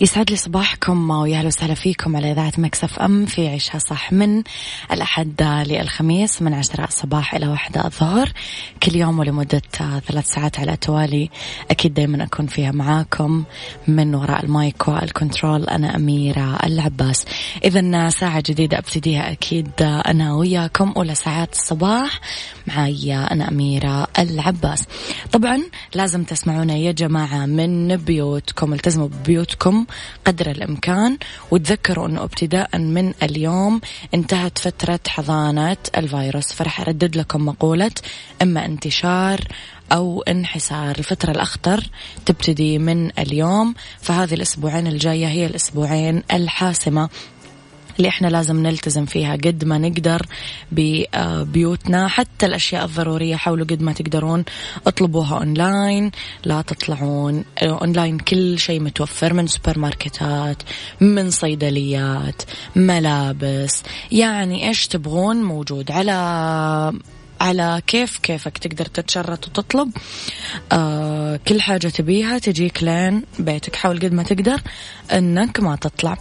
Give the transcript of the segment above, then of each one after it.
يسعد لي صباحكم ويا أهلا وسهلا فيكم على إذاعة Mix FM في عيشها صح من الأحد للخميس من عشرة الصباح إلى واحدة الظهر. كل يوم ولمدة ثلاث ساعات على التوالي أكيد دائما أكون فيها معاكم من وراء ال mic وال control. أنا أميرة العباس. اذا ساعة جديدة أبتديها أكيد أنا وياكم أولى ساعات الصباح. معي أنا أميرة العباس. طبعا لازم تسمعونا يا جماعة من بيوتكم. التزموا ببيوتكم. قدر الإمكان وتذكروا أنه ابتداء من اليوم انتهت فترة حضانة الفيروس. فرح أردد لكم مقولة إما انتشار أو انحسار. الفترة الأخطر تبتدي من اليوم فهذه الأسبوعين الجاية هي الأسبوعين الحاسمة اللي إحنا لازم نلتزم فيها قد ما نقدر ببيوتنا حتى الأشياء الضرورية حاولوا قد ما تقدرون اطلبوها أونلاين. لا تطلعون أونلاين كل شيء متوفر من سوبر ماركتات من صيدليات ملابس. يعني إيش تبغون؟ موجود على على كيف كيفك تقدر تتشرط وتطلب. آه كل حاجة تبيها تجيك لين بيتك. حاول قد ما تقدر إنك ما تطلع.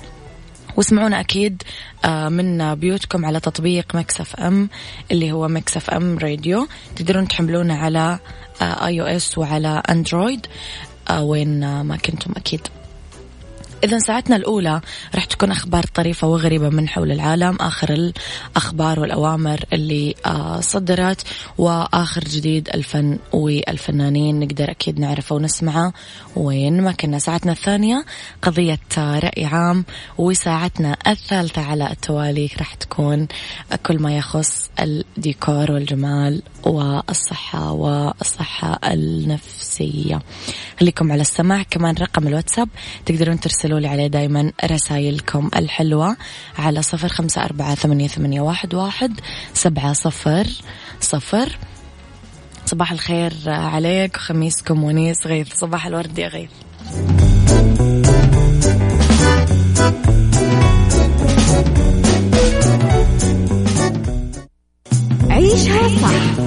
واسمعونا أكيد آه، من بيوتكم على تطبيق Mix FM اللي هو Mix FM Radio. تقدرون تحملونه على iOS وعلى أندرويد آه، وين ما كنتم أكيد. إذا ساعتنا الأولى راح تكون أخبار طريفة وغريبة من حول العالم آخر الأخبار والأوامر اللي آه، صدرت وآخر جديد الفن والفنانين نقدر أكيد نعرفه ونسمعه وين ما كنا. ساعتنا الثانية قضية رأي عام وساعتنا الثالثة على التوالي راح تكون كل ما يخص الديكور والجمال والصحة والصحة النفسية. خليكم على السماع كمان رقم الواتساب تقدرون ترسلوا لي عليه دايما رسائلكم الحلوة على صفر خمسة أربعة ثمانية, ثمانية واحد, واحد سبعة صفر صفر. صباح الخير عليك خميسكم ونيس غيث. صباح الورد يا غيث. عيشها صح.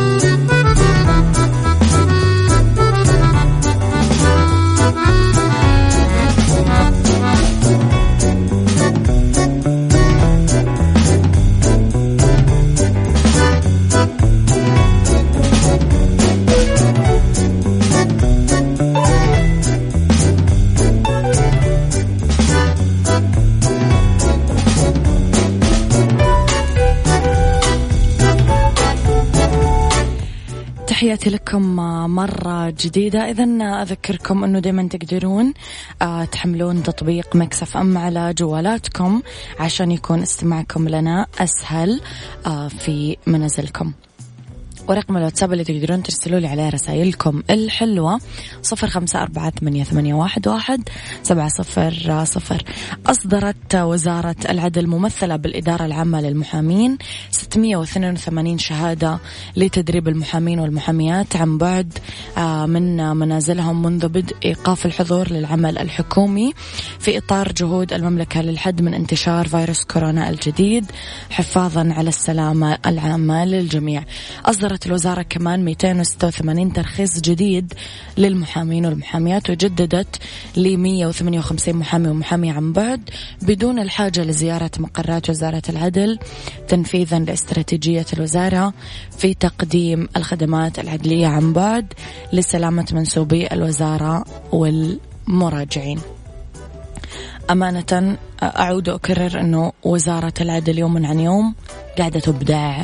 تحياتي لكم مرة جديدة. إذا أذكركم أنه دايما تقدرون آه، تحملون تطبيق مكسف أم على جوالاتكم عشان يكون استماعكم لنا أسهل آه، في منازلكم ورقم الواتساب اللي تقدرون ترسلوا لي عليه رسائلكم الحلوة صفر خمسة أربعة ثمانية, ثمانية واحد, واحد سبعة صفر صفر. أصدرت وزارة العدل ممثلة بالإدارة العامة للمحامين 682 شهادة لتدريب المحامين والمحاميات عن بعد آه، من منازلهم منذ بدء إيقاف الحضور للعمل الحكومي في إطار جهود المملكة للحد من انتشار فيروس كورونا الجديد. حفاظا على السلامة العامة للجميع. أصدرت أصدرت الوزارة كمان 286 ترخيص جديد للمحامين والمحاميات وجددت ل 158 محامي ومحامية عن بعد بدون الحاجة لزيارة مقرات وزارة العدل تنفيذا لاستراتيجية الوزارة في تقديم الخدمات العدلية عن بعد لسلامة منسوبي الوزارة والمراجعين. أمانة أعود وأكرر أنه وزارة العدل يوم عن يوم قاعدة تبدع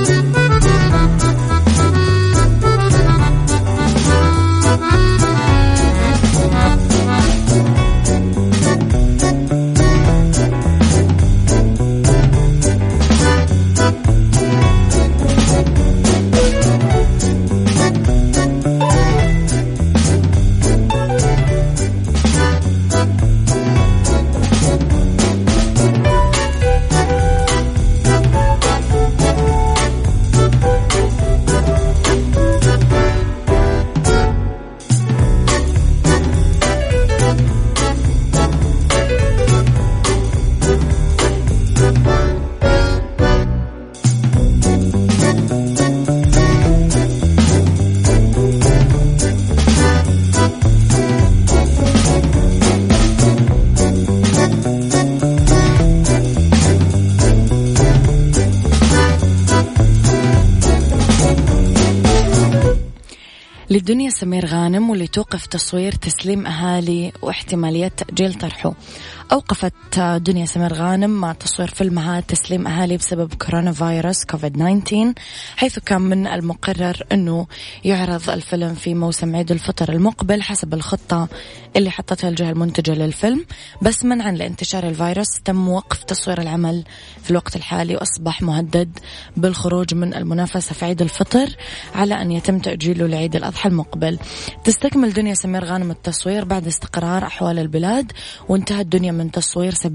للدنيا سمير غانم واللي توقف تصوير تسليم أهالي واحتمالية تأجيل طرحه. أوقفت دنيا سمير غانم تصوير فيلمها تسليم أهالي بسبب كورونا فيروس كوفيد 19 حيث كان من المقرر أنه يعرض الفيلم في موسم عيد الفطر المقبل حسب الخطة اللي حطتها الجهة المنتجة للفيلم. بس منعا لانتشار الفيروس تم وقف تصوير العمل في الوقت الحالي وأصبح مهدد بالخروج من المنافسة في عيد الفطر على أن يتم تأجيله لعيد الأضحى المقبل. تستكمل دنيا سمير غانم التصوير بعد استقرار أحوال البلاد وانتهت دنيا من تصوير 70%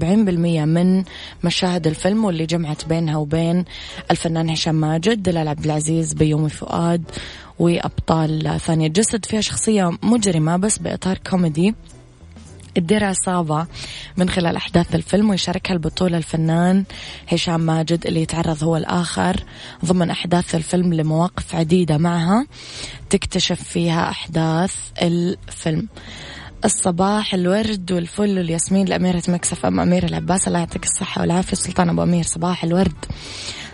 من مشاهد الفيلم واللي جمعت بينها وبين الفنان هشام ماجد دلال عبد العزيز بيومي فؤاد وأبطال ثانية جسد. فيها شخصية مجرمة بس بإطار كوميدي. تدير عصابة من خلال أحداث الفيلم ويشاركها البطولة الفنان هشام ماجد اللي يتعرض هو الآخر ضمن أحداث الفيلم لمواقف عديدة معها تكتشف فيها أحداث الفيلم. الصباح الورد والفل والياسمين لأميرة مكسف أم أميرة العباس الله يعطيك الصحة والعافية سلطان أبو أمير صباح الورد.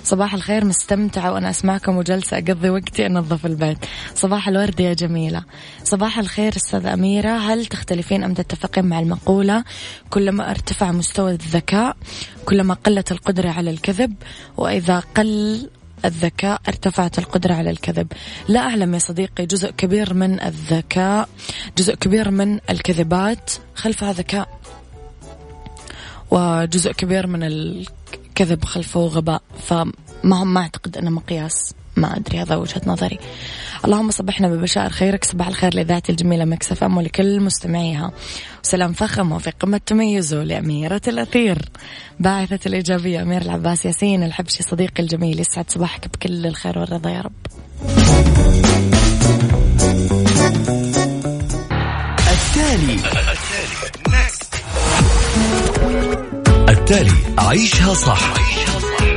صباح الخير مستمتعة وأنا أسمعكم وجلسة أقضي وقتي أنظف البيت. صباح الورد يا جميلة. صباح الخير أستاذ أميرة هل تختلفين أم تتفقين مع المقولة؟ كلما ارتفع مستوى الذكاء كلما قلت القدرة على الكذب وإذا قل الذكاء ارتفعت القدرة على الكذب. لا أعلم يا صديقي جزء كبير من الذكاء جزء كبير من الكذبات خلفها ذكاء وجزء كبير من الكذب خلفه غباء. ف ما ما أعتقد أنه مقياس. ما أدري هذا وجهة نظري. اللهم صبحنا ببشائر خيرك صباح الخير لذاتي الجميلة مكسف أم ولكل مستمعيها. وسلام فخم وفي قمة تميزه لأميرة الأثير. باعثة الإيجابية أميرة العباس ياسين الحبشي صديقي الجميل يسعد صباحك بكل الخير والرضا يا رب. التالي. التالي. عيشها صح.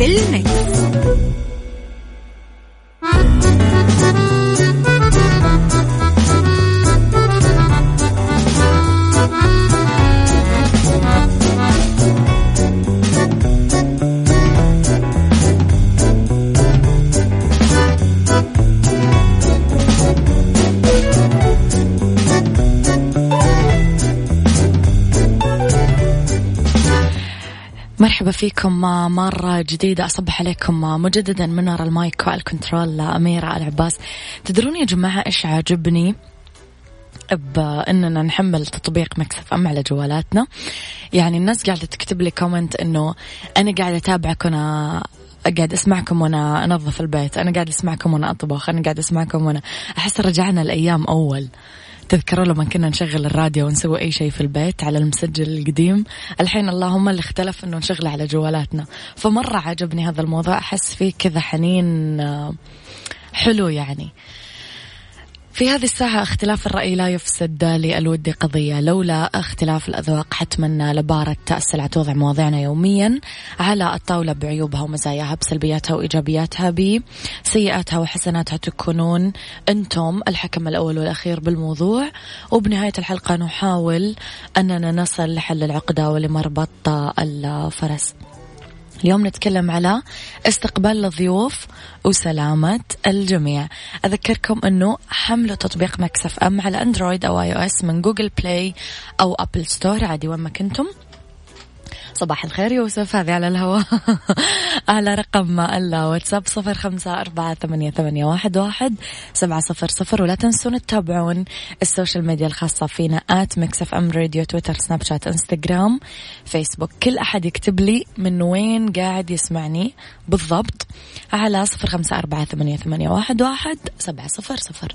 في المكس. فيكم مرة جديدة. أصبح عليكم مجددا من وراء ال mic وال control أميرة العباس. تدرون يا جماعة إيش عاجبني؟ بأننا نحمل تطبيق Mix FM على جوالاتنا. يعني الناس قاعدة تكتب لي comment أنه أنا قاعدة أتابعك وأنا قاعد أسمعكم وأنا أنظف البيت. أنا قاعد أسمعكم وأنا أطبخ. أنا قاعد أسمعكم وأنا أحس رجعنا لأيام أول. تذكروا لما كنا نشغل الراديو ونسوي أي شيء في البيت على المسجل القديم الحين اللهم اللي اختلف أنه نشغله على جوالاتنا. فمرة عجبني هذا الموضوع أحس فيه كذا حنين آه، حلو يعني. في هذه الساعة اختلاف الرأي لا يفسد للود قضية. لولا اختلاف الأذواق حتما لبارة السلع توضع مواضيعنا يوميا على الطاولة بعيوبها ومزاياها بسلبياتها وإيجابياتها بسيئاتها وحسناتها. تكونون أنتم الحكم الأول والأخير بالموضوع. وبنهاية الحلقة نحاول أننا نصل لحل العقدة ولمربط الفرس. اليوم نتكلم على استقبال الضيوف وسلامة الجميع. أذكركم أنه حملوا تطبيق Mix FM على أندرويد أو iOS من Google Play أو Apple Store عادي وين ما كنتم. صباح الخير يوسف هذه على الهواء على رقم الواتساب صفر خمسة أربعة ثمانية, ثمانية واحد, واحد سبعة صفر صفر ولا تنسون تتابعون ال social media الخاصة فينا at Mix FM Radio تويتر سناب شات إنستغرام فيسبوك. كل أحد يكتب لي من وين قاعد يسمعني بالضبط. على صفر خمسة أربعة ثمانية, ثمانية واحد, واحد سبعة صفر صفر.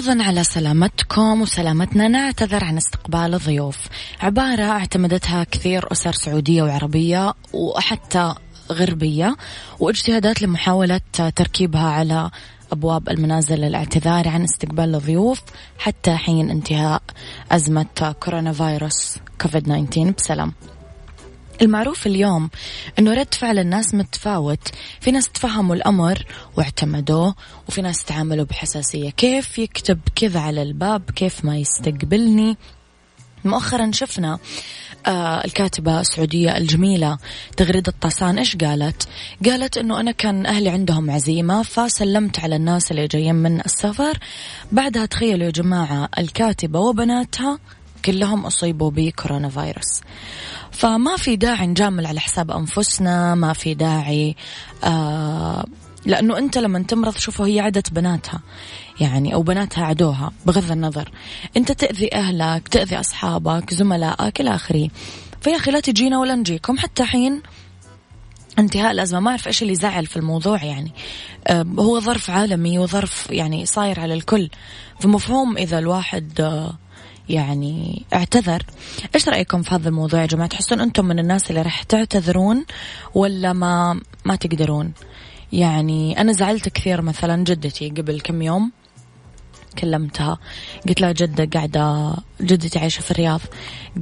حفاظا على سلامتكم وسلامتنا. نعتذر عن استقبال الضيوف. عبارة اعتمدتها كثير أسر سعودية وعربية وحتى غربية واجتهادات لمحاولة تركيبها على أبواب المنازل الاعتذار عن استقبال الضيوف حتى حين انتهاء أزمة كورونا فيروس كوفيد 19 بسلام. المعروف اليوم إنه رد فعل الناس متفاوت. في ناس تفهموا الأمر واعتمدوه وفي ناس تعاملوا بحساسية. كيف يكتب كذا على الباب؟ كيف ما يستقبلني؟ مؤخرا شفنا آه الكاتبة السعودية الجميلة تغريدة طاسان إيش قالت؟ قالت أنه أنا كان أهلي عندهم عزيمة فسلمت على الناس اللي جايين من السفر. بعدها تخيلوا يا جماعة الكاتبة وبناتها كلهم أصيبوا بكورونا فيروس فما في داعي نجامل على حساب أنفسنا ما في داعي آه لأنه أنت لما تمرض شوفوا هي عدت بناتها يعني أو بناتها عدوها بغض النظر. أنت تأذي أهلك تأذي أصحابك زملائك إلى آخره. فيا أخي لا تجينا ولا نجيكم. حتى حين انتهاء الأزمة ما أعرف إيش اللي زعل في الموضوع يعني. آه هو ظرف عالمي وظرف يعني صاير على الكل. فمفهوم إذا الواحد آه يعني اعتذر. إيش رأيكم في هذا الموضوع يا جماعة؟ تحسون أنتم من الناس اللي راح تعتذرون ولا ما ما تقدرون؟ يعني أنا زعلت كثير مثلا جدتي قبل كم يوم كلمتها. قلت لها جدة قاعدة جدتي عايشة في الرياض.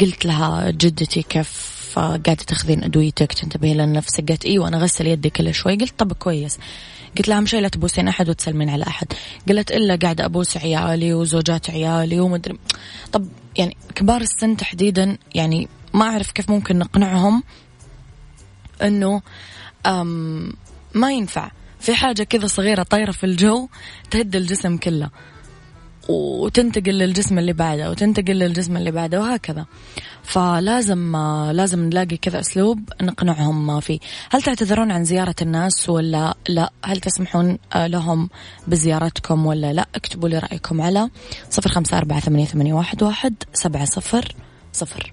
قلت لها جدتي كيف قاعدة تاخذين أدويتك تنتبهي لنفسك؟ قالت إيوه أنا غسل يدي كل شوي. قلت طب كويس. قلت لها أهم شيء لا تبوسين أحد وتسلمين على أحد. قالت إلا قاعدة أبوس عيالي وزوجات عيالي ومدري طب يعني كبار السن تحديدا يعني ما أعرف كيف ممكن نقنعهم إنه ما ينفع. في حاجة كذا صغيرة طايرة في الجو تهد الجسم كله. وتنتقل للجسم اللي بعده وتنتقل للجسم اللي بعده وهكذا. فلازم لازم نلاقي كذا أسلوب نقنعهم فيه. هل تعتذرون عن زيارة الناس ولا لا؟ هل تسمحون لهم بزيارتكم ولا لا؟ اكتبوا لي رأيكم على صفر خمسة أربعة ثمانية, واحد سبعة صفر صفر.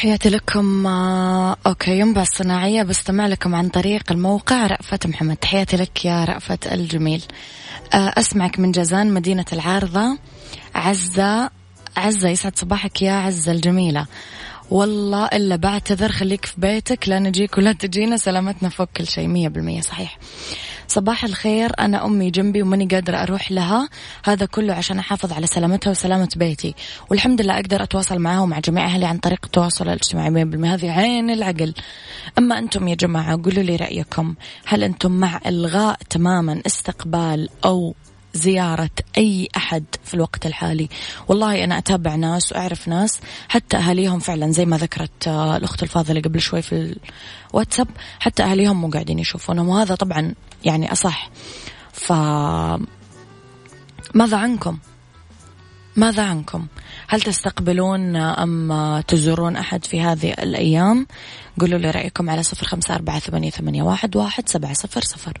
تحياتي لكم. آه، أوكي ينبع الصناعية. بستمع لكم عن طريق الموقع رأفت محمد. تحياتي لك يا رأفت الجميل. آه، أسمعك من جازان مدينة العارضة. عزة عزة يسعد صباحك يا عزة الجميلة. والله إلا بعتذر خليك في بيتك لا نجيك ولا تجينا. سلامتنا فوق كل شيء مية بالمية صحيح. صباح الخير. أنا أمي جنبي وماني قادرة أروح لها. هذا كله عشان أحافظ على سلامتها وسلامة بيتي. والحمد لله أقدر أتواصل معها ومع جميع أهلي عن طريق التواصل الاجتماعي. بالمية. هذه عين العقل. أما أنتم يا جماعة قولوا لي رأيكم. هل أنتم مع إلغاء تماما استقبال أو زيارة أي أحد في الوقت الحالي. والله أنا أتابع ناس وأعرف ناس حتى أهاليهم فعلا زي ما ذكرت آه، الأخت الفاضلة قبل شوي في الواتساب حتى أهاليهم مو قاعدين يشوفونهم وهذا طبعا يعني أصح. ف ماذا عنكم؟ ماذا عنكم؟ هل تستقبلون أم تزورون أحد في هذه الأيام؟ قولوا لي رأيكم على صفر خمسة أربعة ثمانية, واحد سبعة صفر صفر.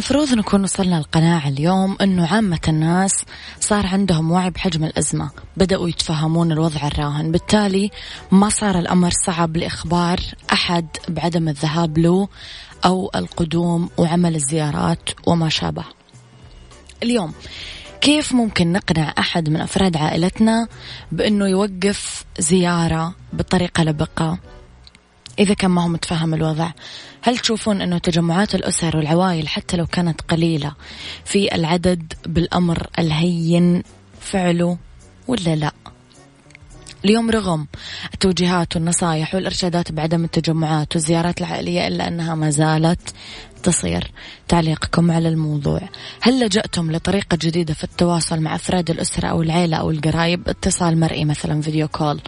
المفروض نكون وصلنا القناعة اليوم أنه عامة الناس صار عندهم وعي بحجم الأزمة. بدأوا يتفهمون الوضع الراهن. بالتالي ما صار الأمر صعب لإخبار أحد بعدم الذهاب له أو القدوم وعمل الزيارات وما شابه. اليوم كيف ممكن نقنع أحد من أفراد عائلتنا بأنه يوقف زيارة بطريقة لبقة؟ إذا كان ما هو متفهم الوضع. هل تشوفون أنه تجمعات الأسر والعوائل حتى لو كانت قليلة في العدد بالأمر الهين فعله ولا لا؟ اليوم رغم التوجيهات والنصائح والإرشادات بعدم التجمعات والزيارات العائلية إلا أنها ما زالت تصير تعليقكم على الموضوع. هل لجأتم لطريقة جديدة في التواصل مع أفراد الأسرة أو العيلة أو القرايب؟ اتصال مرئي مثلا فيديو كول.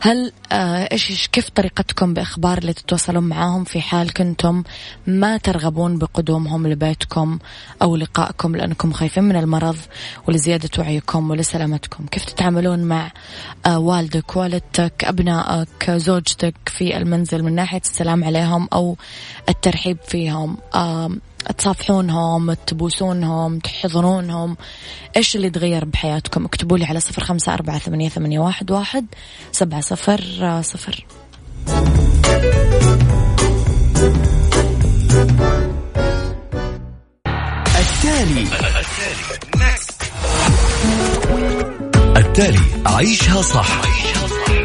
هل آه إيش كيف طريقتكم بإخبار اللي تتواصلون معاهم في حال كنتم ما ترغبون بقدومهم لبيتكم أو لقائكم لأنكم خايفين من المرض ولزيادة وعيكم ولسلامتكم؟ كيف تتعاملون مع آه والدك والدتك أبنائك زوجتك في المنزل من ناحية السلام عليهم أو الترحيب فيهم؟ تصافحونهم تبوسونهم تحضنونهم إيش اللي تغير بحياتكم؟ اكتبوا لي على صفر خمسة أربعة ثمانية, ثمانية واحد, واحد سبعة صفر صفر. التالي. التالي. عيشها صح.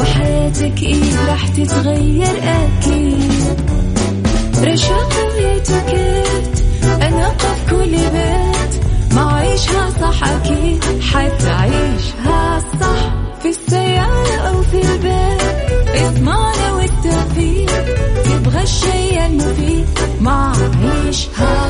وحياتك إيه راح تتغير أكيد. رشاق ويتوكيت أنا قف كل بيت. ما عيشها صح أكيد حتعيشها صح. في السيارة أو في البيت اضمعنا والتوفيق. تبغى الشيء المفيد ما عيشها صح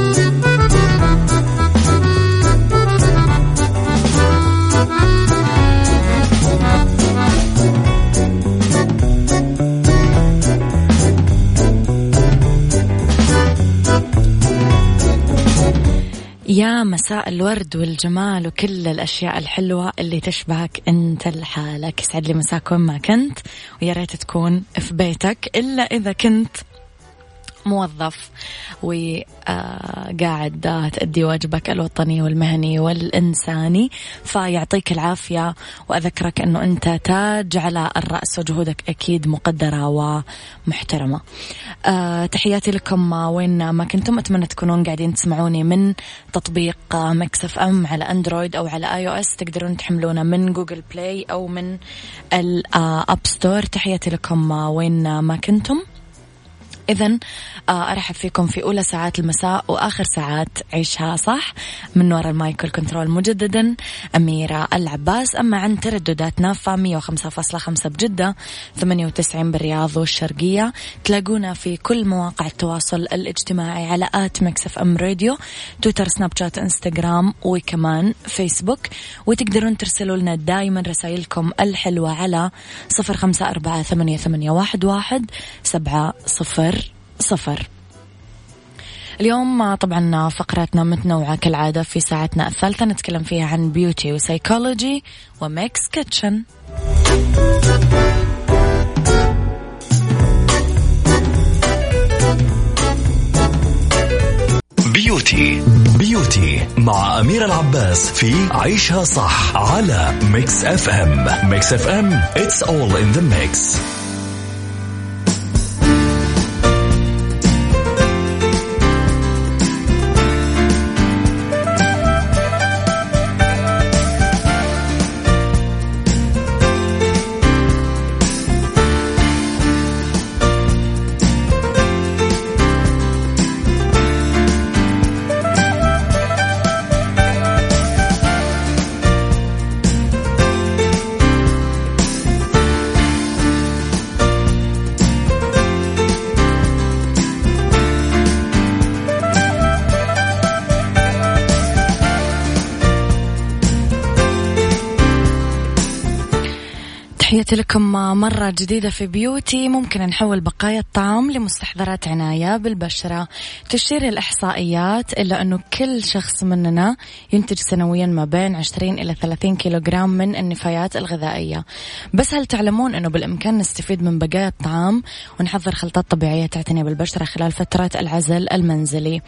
يا مساء الورد والجمال وكل الأشياء الحلوة اللي تشبهك أنت لحالك. يسعد لي مساك وين ما كنت ويا ريت تكون في بيتك إلا إذا كنت موظف وقاعد آه، تأدي واجبك الوطني والمهني والإنساني فيعطيك العافية وأذكرك أنه أنت تاج على الرأس وجهودك أكيد مقدرة ومحترمة. أه تحياتي لكم وين ما كنتم. أتمنى تكونون قاعدين تسمعوني من تطبيق Mix FM على أندرويد أو على iOS تقدرون تحملونه من Google Play أو من الأب ستور تحياتي لكم وين ما كنتم. إذا آه، أرحب فيكم في أولى ساعات المساء وآخر ساعات عيشها صح؟ من وراء ال mic وال control مجددا. أميرة العباس أما عن تردداتنا فاصلة خمسة بجدة ثمانية وتسعين بالرياض والشرقية. تلاقونا في كل مواقع التواصل الاجتماعي على at Mix FM Radio تويتر سناب شات إنستغرام وكمان فيسبوك. وتقدرون ترسلوا لنا دايما رسائلكم الحلوة على صفر خمسة أربعة ثمانية واحد, واحد سبعة صفر صفر. اليوم طبعا فقراتنا متنوعة كالعادة في ساعتنا الثالثة نتكلم فيها عن beauty و psychology و Mix Kitchen beauty beauty مع أميرة العباس في عيشها صح على Mix FM Mix FM it's all in the mix. مرة جديدة في بيوتي. ممكن نحول بقايا الطعام لمستحضرات عناية بالبشرة. تشير الإحصائيات إلا أنه كل شخص مننا ينتج سنويا ما بين 20 إلى 30 كيلوغرام من النفايات الغذائية. بس هل تعلمون أنه بالإمكان نستفيد من بقايا الطعام؟ ونحضر خلطات طبيعية تعتني بالبشرة خلال فترة العزل المنزلي.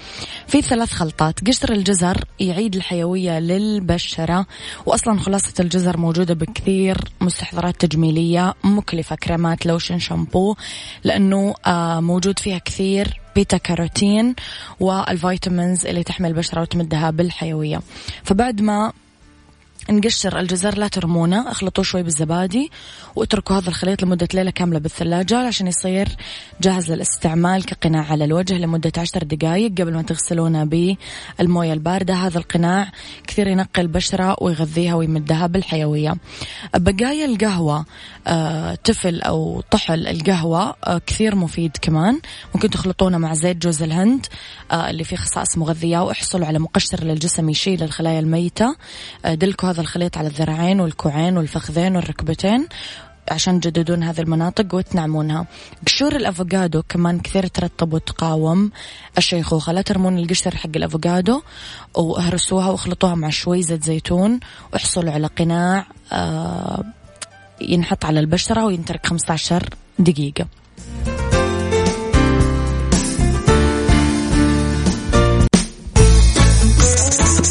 في ثلاث خلطات. قشر الجزر يعيد الحيوية للبشرة. وأصلا خلاصة الجزر موجودة بكثير مستحضرات تجميلية مكلفة كريمات لوشن شامبو لأنه آه، موجود فيها كثير بيتا كاروتين وال vitamins اللي تحمي البشرة وتمدها بالحيوية. فبعد ما نقشر الجزر لا ترمونه اخلطوه شوي بالزبادي واتركوا هذا الخليط لمدة ليلة كاملة بالثلاجة عشان يصير جاهز للاستعمال كقناع على الوجه لمدة عشر دقائق قبل ما تغسلونه بالموية الباردة. هذا القناع كثير ينقي البشرة ويغذيها ويمدها بالحيوية. بقايا القهوة آه، تفل أو طحل القهوة آه، كثير مفيد كمان. ممكن تخلطونه مع زيت جوز الهند آه، اللي فيه خصائص مغذية واحصلوا على مقشر للجسم يشيل الخلايا الميتة. دلكوا هذا الخليط على الذراعين والكوعين والفخذين والركبتين عشان تجددون هذه المناطق وتنعمونها. قشور الأفوكادو كمان كثير ترطب وتقاوم. الشيخوخه لا ترمون القشر حق الأفوكادو واهرسوها واخلطوها مع شوي زيت زيتون واحصلوا على قناع آه ينحط على البشرة وينترك 15 دقيقة.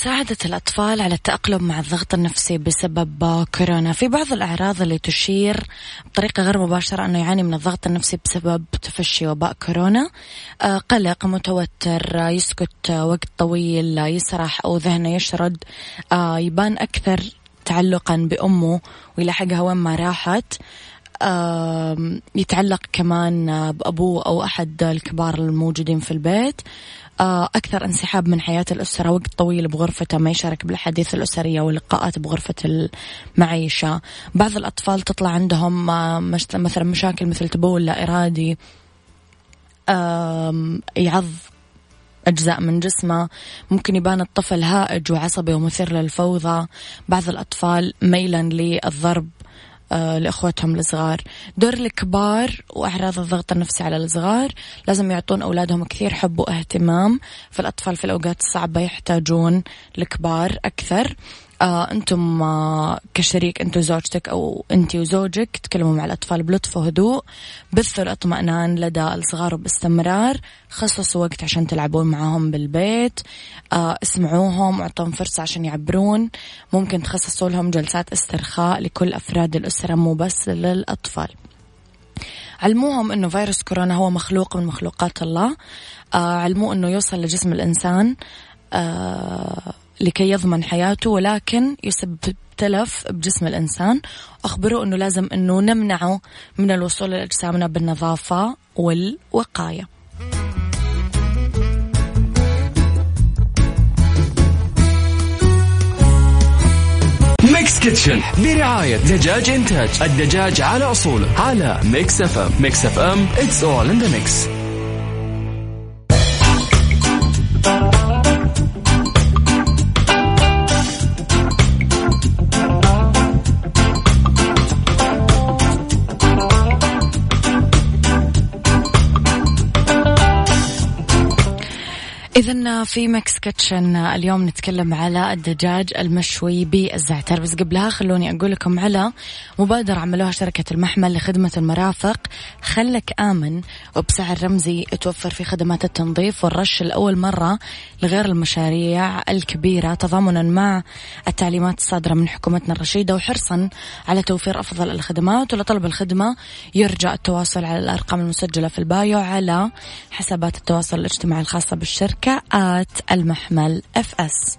مساعدة الأطفال على التأقلم مع الضغط النفسي بسبب كورونا. في بعض الأعراض اللي تشير بطريقة غير مباشرة أنه يعاني من الضغط النفسي بسبب تفشي وباء كورونا. آه، قلق متوتر يسكت وقت طويل يسرح أو ذهنه يشرد. آه، يبان أكثر تعلقا بأمه ويلاحقها وين ما راحت. يتعلق كمان بأبوه أو أحد الكبار الموجودين في البيت. أكثر انسحاب من حياة الأسرة. وقت طويل بغرفته ما يشارك بالأحاديث الأسرية واللقاءات بغرفة المعيشة. بعض الأطفال تطلع عندهم آه، مثلا مشاكل مثل تبول لا إرادي يعض أجزاء من جسمه. ممكن يبان الطفل هائج وعصبي ومثير للفوضى. بعض الأطفال ميلا للضرب. آه، لإخوتهم الصغار. دور الكبار وأعراض الضغط النفسي على الصغار لازم يعطون أولادهم كثير حب واهتمام. فالأطفال في الأوقات الصعبة يحتاجون الكبار أكثر. آه أنتم آه كشريك انت وزوجتك أو انت وزوجك تكلموا مع الأطفال بلطف وهدوء بثوا الاطمئنان لدى الصغار باستمرار خصصوا وقت عشان تلعبون معاهم بالبيت آه اسمعوهم واعطوهم فرصة عشان يعبرون. ممكن تخصصوا لهم جلسات استرخاء لكل أفراد الأسرة مو بس للأطفال. علموهم إنه فيروس كورونا هو مخلوق من مخلوقات الله. آه علموه إنه يوصل لجسم الإنسان. آه لكي يضمن حياته ولكن يسبب تلف بجسم الإنسان. أخبروه أنه لازم أنه نمنعه من الوصول لأجسامنا بالنظافة والوقاية. Mix Kitchen برعاية دجاج إنتاج. الدجاج على أصوله على Mix FM. Mix FM it's all in the mix. إذا في Mix Kitchen اليوم نتكلم على الدجاج المشوي بالزعتر. بس قبلها خلوني أقول لكم على مبادرة عملوها شركة المحمل لخدمة المرافق خلك آمن وبسعر رمزي توفر في خدمات التنظيف والرش لأول مرة لغير المشاريع الكبيرة. تضامنا مع التعليمات الصادرة من حكومتنا الرشيدة وحرصا على توفير أفضل الخدمات ولطلب الخدمة يرجى التواصل على الأرقام المسجلة في ال bio على حسابات التواصل الاجتماعي الخاصة بالشركة. at المحمل FS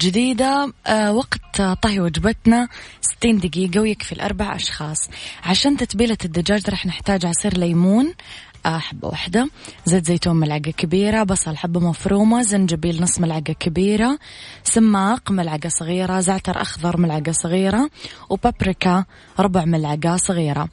جديدة آه، وقت طهي وجبتنا 60 دقيقة ويكفي الأربع أشخاص. عشان تتبيلة الدجاج رح نحتاج عصير ليمون حبة واحدة. زيت زيتون ملعقة كبيرة بصل حبة مفرومة زنجبيل نص ملعقة كبيرة سماق ملعقة صغيرة زعتر أخضر ملعقة صغيرة وبابريكا ربع ملعقة صغيرة.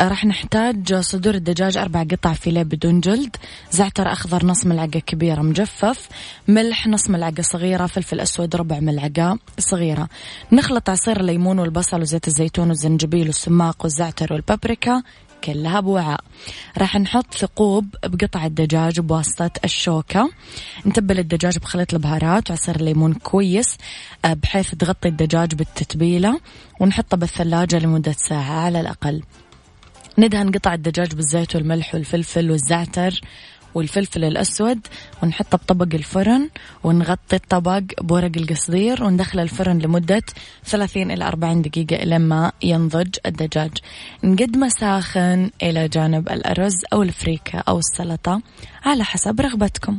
آه، راح نحتاج صدور الدجاج أربع قطع فيليه بدون جلد زعتر أخضر نص ملعقة كبيرة مجفف ملح نص ملعقة صغيرة فلفل أسود ربع ملعقة صغيرة. نخلط عصير الليمون والبصل وزيت الزيتون والزنجبيل والسماق والزعتر والبابريكا. كلها بوعاء. راح نحط ثقوب بقطع الدجاج بواسطة الشوكة. نتبل الدجاج بخليط البهارات وعصير الليمون كويس آه، بحيث تغطي الدجاج بالتتبيلة. ونحطه بالثلاجة لمدة ساعة على الأقل. ندهن قطع الدجاج بالزيت والملح والفلفل والزعتر. والفلفل الأسود ونحطه بطبق الفرن ونغطي الطبق بورق القصدير وندخله الفرن لمدة 30 إلى 40 دقيقة إلى ما ينضج الدجاج. نقدمه ساخن إلى جانب الأرز أو الفريكة أو السلطة على حسب رغبتكم.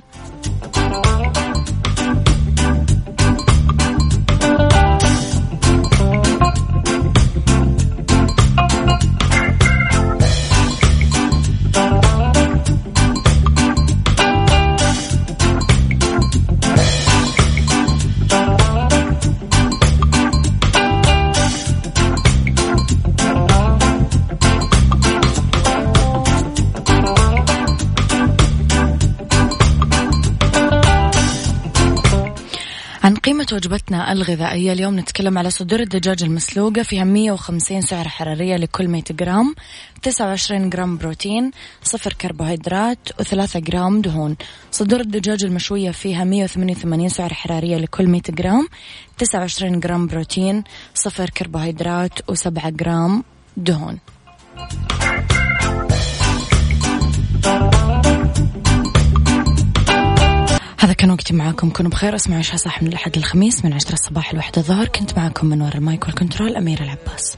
وجبتنا الغذائية اليوم نتكلم على صدور الدجاج المسلوقة فيها 150 سعر حرارية لكل 100 جرام 29 جرام بروتين صفر كربوهيدرات و3 جرام دهون. صدور الدجاج المشوية فيها 188 سعر حرارية لكل 100 جرام 29 جرام بروتين صفر كربوهيدرات و7 جرام دهون. هذا كان وقتي معاكم. كونوا بخير. أسمعوا عشاء صح من الأحد الخميس من عشرة الصباح لواحدة الظهر. كنت معاكم من وراء المايك والكنترول أميرة العباس.